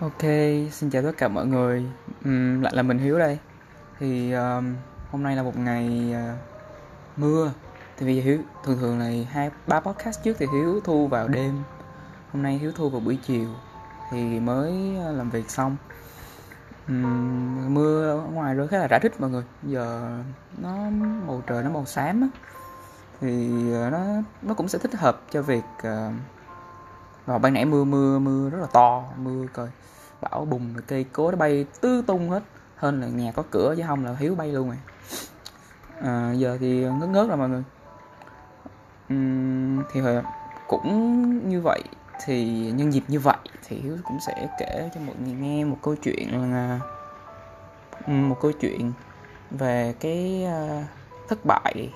Ok, xin chào tất cả mọi người. uhm, lại là mình Hiếu đây. Thì um, hôm nay là một ngày uh, mưa. Thì vì Hiếu thường thường này hai ba podcast trước thì Hiếu thu vào đêm. Hôm nay Hiếu thu vào buổi chiều thì mới ờ, làm việc xong. Uhm, mưa ở ngoài rơi khá là rã rít mọi người. Giờ nó màu trời nó màu xám á. Thì uh, nó nó cũng sẽ thích hợp cho việc uh, và ban nãy mưa mưa mưa rất là to mưa coi. Bão bùng rồi cây cối nó bay tứ tung hết. Hơn là nhà có cửa chứ không là hiếu bay luôn rồi. À, giờ thì ngớt ngớt rồi mọi người. Uhm, thì hồi cũng như vậy thì nhân dịp như vậy thì hiếu cũng sẽ kể cho mọi người nghe một câu chuyện là một câu chuyện về cái à, thất bại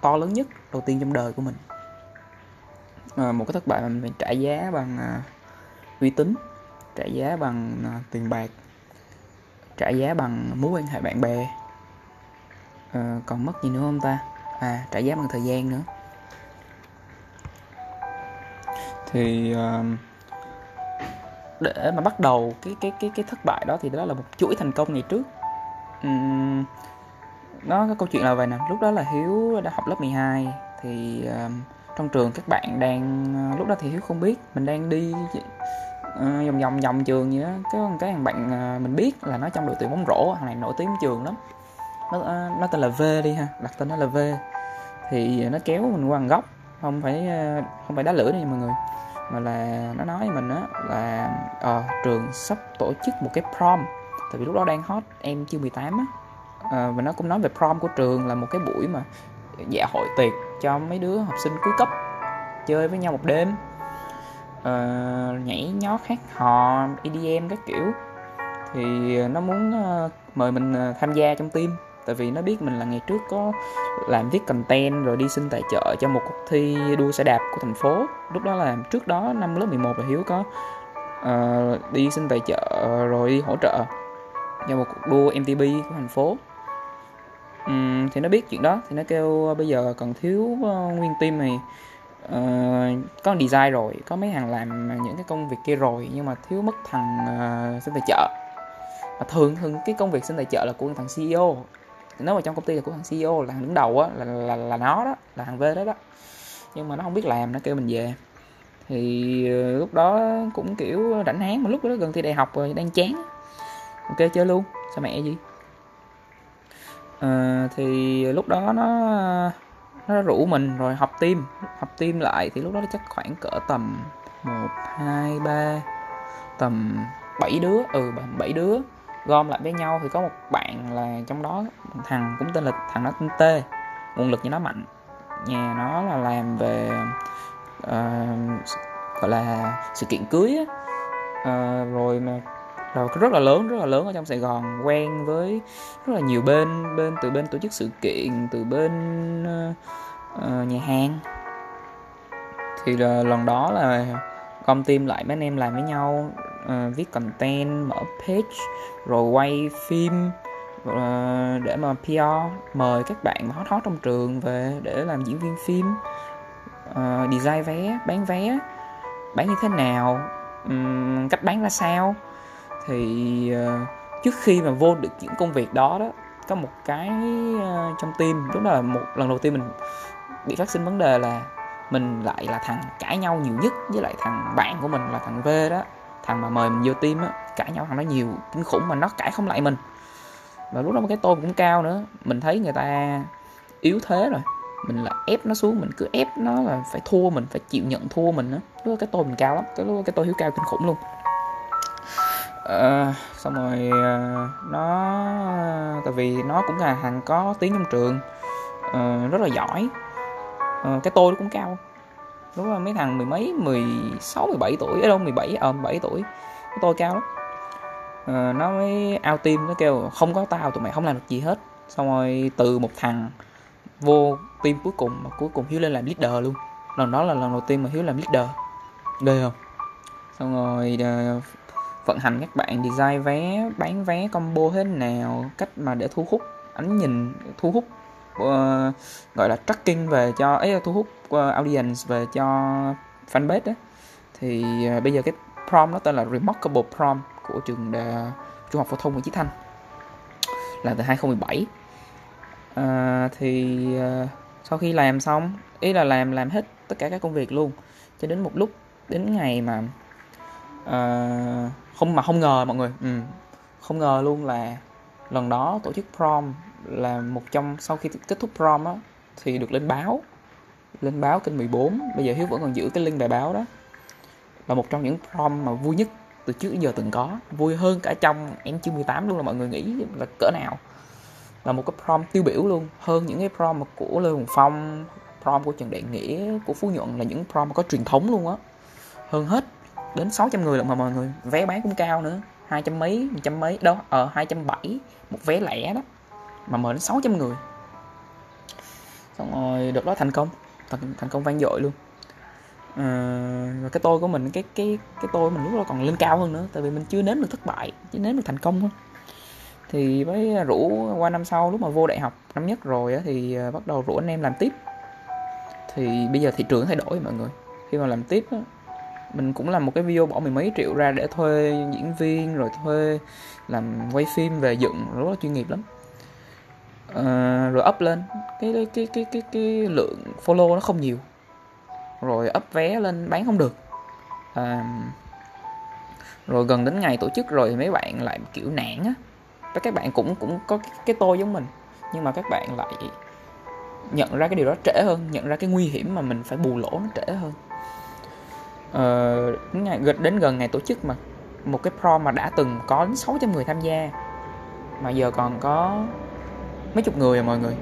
to lớn nhất đầu tiên trong đời của mình à, một cái thất bại mà mình phải trả giá bằng uh, uy tín trả giá bằng uh, tiền bạc trả giá bằng mối quan hệ bạn bè. À, còn mất gì nữa không ta? À trả giá bằng thời gian nữa. Thì uh, để mà bắt đầu cái cái cái cái thất bại đó thì đó là một chuỗi thành công ngày trước. Uhm, nó có câu chuyện là vậy nè. Lúc đó là hiếu đã học lớp 12 thì uh, trong trường các bạn đang ờ, lúc đó thì hiếu không biết mình đang đi uh, vòng vòng vòng trường gì đó. Cái cái thằng bạn uh, mình biết là nó trong đội tuyển bóng rổ thằng này nổi tiếng trường lắm. Nó uh, nó tên là V đi ha đặt tên nó là V. Thì nó kéo mình qua góc không phải uh, không phải đá lửa đây mọi người mà là nó nói với mình á là uh, trường sắp tổ chức một cái prom. Tại vì lúc đó đang hot em chưa 18 á. À, và nó cũng nói về prom của trường là một cái buổi mà dạ hội tiệc cho mấy đứa học sinh cuối cấp chơi với nhau một đêm. Uh, nhảy nhót hát hò EDM các kiểu. Thì nó muốn uh, mời mình uh, tham gia trong team. Tại vì nó biết mình là ngày trước có làm viết content rồi đi xin tài trợ cho một cuộc thi đua xe đạp của thành phố. Lúc đó là trước đó năm lớp 11 là hiếu có uh, đi xin tài trợ rồi đi hỗ trợ cho một cuộc đua MTB của thành phố um, thì nó biết chuyện đó thì nó kêu ờ, bây giờ còn thiếu uh, nguyên team này uh, ờ, có design rồi có mấy hàng làm những cái công việc kia rồi nhưng mà thiếu mất thằng uh, xin tài trợ. Mà thường thường cái công việc xin tài trợ là của thằng CEO nếu mà trong công ty là của thằng CEO là thằng đứng đầu á là, là là nó đó là thằng V đó đó. Nhưng mà nó không biết làm nó kêu mình về. Thì uh, lúc đó cũng kiểu rảnh háng mà lúc đó gần thi đại học rồi đang chán. Ok chơi luôn sao mẹ gì à, thì lúc đó nó nó rủ mình rồi học tim học tim lại thì lúc đó chắc khoảng cỡ tầm một hai ba tầm 7 đứa. Ừ bảy đứa gom lại với nhau thì có một bạn là trong đó thằng cũng tên là thằng nó tên T. Nguồn lực như nó mạnh. Nhà nó là làm về uh, gọi là sự kiện cưới á. Uh, rồi mà rồi rất là lớn rất là lớn ở trong Sài Gòn quen với rất là nhiều bên bên từ bên tổ chức sự kiện từ bên uh, nhà hàng. Thì là lần đó là gom team lại mấy anh em làm với nhau uh, viết content mở page rồi quay phim uh, để mà PR mời các bạn hot hot trong trường về để làm diễn viên phim uh, design vé bán vé bán như thế nào um, cách bán ra sao thì uh, trước khi mà vô được những công việc đó đó có một cái uh, trong team đúng là một lần đầu tiên mình bị phát sinh vấn đề là mình lại là thằng cãi nhau nhiều nhất với lại thằng bạn của mình là thằng V đó. Thằng mà mời mình vô team á cãi nhau thằng nó nhiều kinh khủng mà nó cãi không lại mình. Và lúc đó cái tôi cũng cao nữa mình thấy người ta yếu thế rồi mình là ép nó xuống mình cứ ép nó là phải thua mình phải chịu nhận thua mình á. Lúc đó cái tôi mình cao lắm cái lúc đó cái tôi hiếu cao kinh khủng luôn uh, xong rồi uh, nó tại vì nó cũng là thằng có tiếng trong trường uh, rất là giỏi. Uh, cái tôi nó cũng cao. Đúng là mấy thằng mười mấy mười sáu mười bảy tuổi ở đâu mười bảy ờ mười bảy tuổi. Cái tôi cao lắm. Uh, nó mới ao tim nó kêu không có tao tụi mày không làm được gì hết. Xong rồi từ một thằng vô team cuối cùng mà cuối cùng hiếu lên làm leader luôn. Lần đó là lần đầu tiên mà hiếu làm leader. Ghê không? Xong rồi uh, vận hành các bạn design vé bán vé combo thế nào cách mà để thu hút ánh nhìn thu hút uh, gọi là tracking về cho ấy thu hút uh, audience về cho fanpage đó thì uh, bây giờ cái prom nó tên là Remarkable Prom của trường đà, trung học phổ thông Nguyễn Chí Thanh là từ 2017 uh, thì uh, sau khi làm xong ý là làm làm hết tất cả các công việc luôn cho đến một lúc đến ngày mà uh, không mà không ngờ mọi người. Ừ, không ngờ luôn là lần đó tổ chức prom là một trong sau khi kết thúc prom á thì được lên báo lên báo kênh 14 bây giờ Hiếu vẫn còn giữ cái link bài báo đó. Là một trong những prom mà vui nhất từ trước đến giờ từng có. Vui hơn cả trong em chưa 18 luôn là mọi người nghĩ là cỡ nào. Là một cái prom tiêu biểu luôn. Hơn những cái prom của Lê Hùng Phong prom của Trần Đại Nghĩa của Phú Nhuận là những prom có truyền thống luôn á. Hơn hết đến 600 người lận mà mọi người vé bán cũng cao nữa hai trăm mấy một trăm mấy đâu ở hai trăm bảy một vé lẻ đó mà mời đến 600 người. Xong rồi được đó thành công thành, thành công vang dội luôn. À, và cái tôi của mình cái cái cái tôi mình lúc đó còn lên cao hơn nữa tại vì mình chưa nếm được thất bại chỉ nếm được thành công thôi. Thì mới rủ qua năm sau lúc mà vô đại học năm nhất rồi á, thì ờ, bắt đầu rủ anh em làm tiếp. Thì bây giờ thị trường thay đổi mọi người. Khi mà làm tiếp á, mình cũng làm một cái video bỏ mười mấy triệu ra để thuê diễn viên rồi thuê làm quay phim về dựng rất là chuyên nghiệp lắm. À, rồi up lên. Cái cái cái cái cái, cái lượng follow nó không nhiều. Rồi up vé lên bán không được. À, rồi gần đến ngày tổ chức rồi thì mấy bạn lại kiểu nản á. Các bạn cũng cũng có cái, cái tôi giống mình. Nhưng mà các bạn lại nhận ra cái điều đó trễ hơn nhận ra cái nguy hiểm mà mình phải bù lỗ nó trễ hơn uh, đến, ngày, đến gần ngày tổ chức mà. Một cái prom mà đã từng có đến 600 người tham gia. Mà giờ còn có mấy chục người rồi mọi người.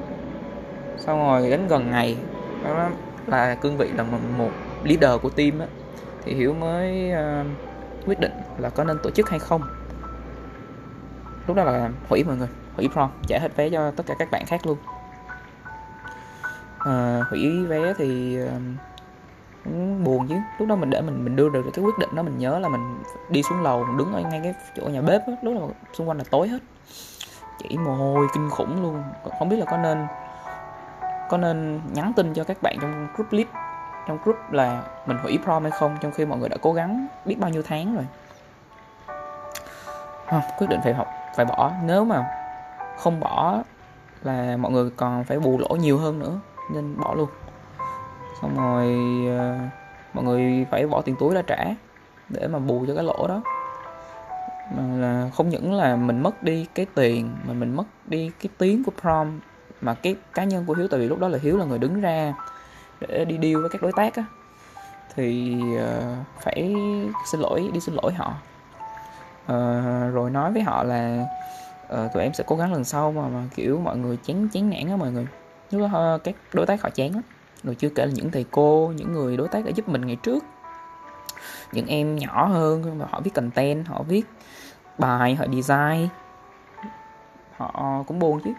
Xong rồi đến gần ngày đó là cương vị là một leader của team á. Thì hiểu mới uh, quyết định là có nên tổ chức hay không. Lúc đó là hủy mọi người hủy prom trả hết vé cho tất cả các bạn khác luôn. Uh, hủy vé thì uh, cũng buồn chứ. Lúc đó mình để mình mình đưa được cái quyết định đó mình nhớ là mình đi xuống lầu mình đứng ở ngay cái chỗ nhà bếp đó, lúc đó xung quanh là tối hết. Chỉ mồ hôi kinh khủng luôn. Không biết là có nên có nên nhắn tin cho các bạn trong group lead trong group là mình hủy prom hay không trong khi mọi người đã cố gắng biết bao nhiêu tháng rồi. À, quyết định phải học phải bỏ. Nếu mà không bỏ là mọi người còn phải bù lỗ nhiều hơn nữa nên bỏ luôn xong rồi ờ, mọi người phải bỏ tiền túi ra trả để mà bù cho cái lỗ đó. Mà là không những là mình mất đi cái tiền mà mình mất đi cái tiếng của prom mà cái cá nhân của hiếu tại vì lúc đó là hiếu là người đứng ra để đi deal với các đối tác á thì uh, phải xin lỗi đi xin lỗi họ. Uh, rồi nói với họ là uh, tụi em sẽ cố gắng lần sau mà, mà kiểu mọi người chán chán nản á mọi người. Lúc đó uh, các đối tác họ chán lắm rồi chưa kể là những thầy cô, những người đối tác đã giúp mình ngày trước. Những em nhỏ hơn mà họ viết content, họ viết bài, họ design. Họ cũng buồn chứ.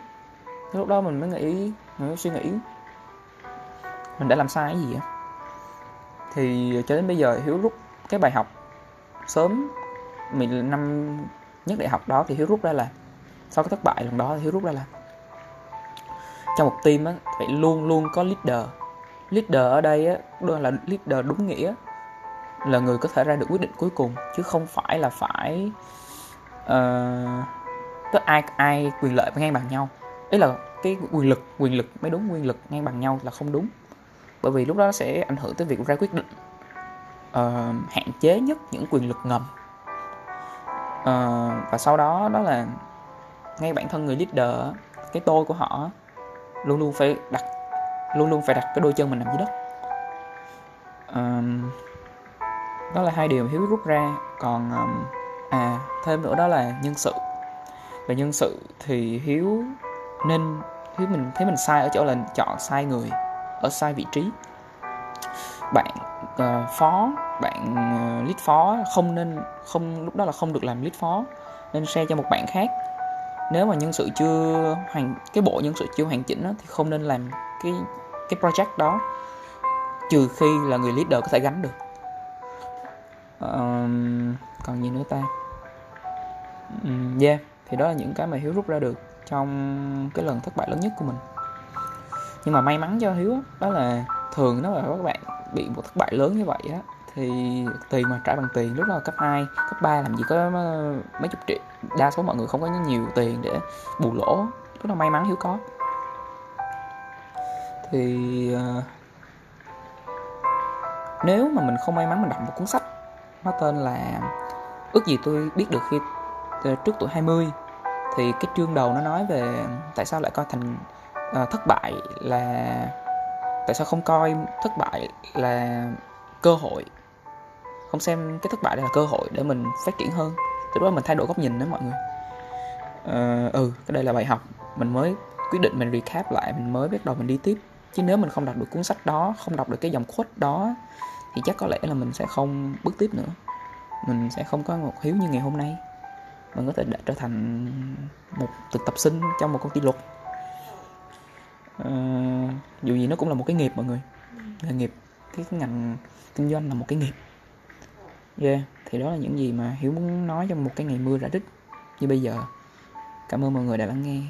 Lúc đó mình mới nghĩ, mình mới suy nghĩ, mình đã làm sai cái gì á? Thì cho đến bây giờ hiếu rút cái bài học sớm, mình năm nhất đại học đó, thì hiếu rút ra là, sau cái thất bại lần đó thì hiếu rút ra là, trong một team á, phải luôn luôn có leader leader ở đây á đó là leader đúng nghĩa là người có thể ra được quyết định cuối cùng chứ không phải là phải ờ, uh, tức ai ai quyền lợi ngang bằng nhau. Ý là cái quyền lực quyền lực mới đúng quyền lực ngang bằng nhau là không đúng. Bởi vì lúc đó sẽ ảnh hưởng tới việc ra quyết định uh, hạn chế nhất những quyền lực ngầm. Uh, và sau đó đó là ngay bản thân người leader cái tôi của họ luôn luôn phải đặt luôn luôn phải đặt cái đôi chân mình nằm dưới đất. Um, đó là hai điều hiếu rút ra. Còn um, à thêm nữa đó là nhân sự. Về nhân sự thì hiếu nên hiếu mình thấy mình sai ở chỗ là chọn sai người ở sai vị trí. Bạn uh, phó bạn uh, lead phó không nên không lúc đó là không được làm lead phó nên share cho một bạn khác. Nếu mà nhân sự chưa hoàn cái bộ nhân sự chưa hoàn chỉnh đó, thì không nên làm cái cái project đó trừ khi là người leader có thể gánh được. Um, còn gì nữa ta? Um, yeah thì đó là những cái mà hiếu rút ra được trong cái lần thất bại lớn nhất của mình. Nhưng mà may mắn cho hiếu đó là thường nếu mà các bạn bị một thất bại lớn như vậy á thì tiền mà trả bằng tiền. Lúc đó là cấp 2 cấp 3 làm gì có ờ, mấy chục triệu đa số mọi người không có nhiều tiền để bù lỗ. Lúc đó may mắn hiếu có thì uh, nếu mà mình không may mắn mình đọc một cuốn sách nó tên là ước gì tôi biết được khi ờ, trước tuổi 20 thì cái chương đầu nó nói về tại sao lại coi thành uh, thất bại là tại sao không coi thất bại là cơ hội không xem cái thất bại đây là cơ hội để mình phát triển hơn. Từ đó mình thay đổi góc nhìn đó mọi người. Uh, ừ cái đây là bài học. Mình mới quyết định mình recap lại mình mới bắt đầu mình đi tiếp chứ nếu mình không đọc được cuốn sách đó không đọc được cái dòng khuất đó thì chắc có lẽ là mình sẽ không bước tiếp nữa. Mình sẽ không có một hiếu như ngày hôm nay. Mình có thể đã trở thành một thực tập sinh trong một công ty luật. À, dù gì nó cũng là một cái nghiệp mọi người. Nghề nghiệp cái, ngành kinh doanh là một cái nghiệp. Yeah thì đó là những gì mà hiếu muốn nói trong một cái ngày mưa rã rích như bây giờ. Cảm ơn mọi người đã lắng nghe.